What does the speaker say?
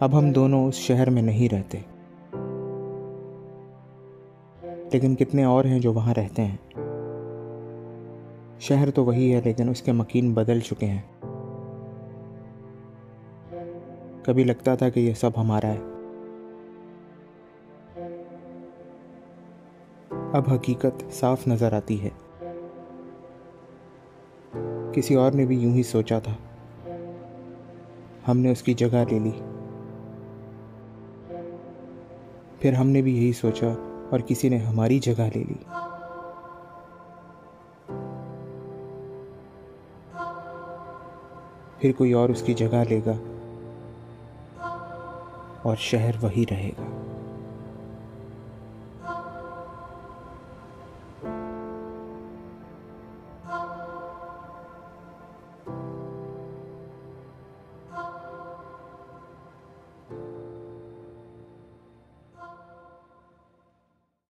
اب ہم دونوں اس شہر میں نہیں رہتے۔ لیکن کتنے اور ہیں جو وہاں رہتے ہیں۔ شہر تو وہی ہے، لیکن اس کے مکین بدل چکے ہیں۔ کبھی لگتا تھا کہ یہ سب ہمارا ہے۔ اب حقیقت صاف نظر آتی ہے۔ کسی اور نے بھی یوں ہی سوچا تھا۔ ہم نے اس کی جگہ لے لی۔ پھر ہم نے بھی یہی سوچا اور کسی نے ہماری جگہ لے لی۔ پھر کوئی اور اس کی جگہ لے گا اور شہر وہی رہے گا۔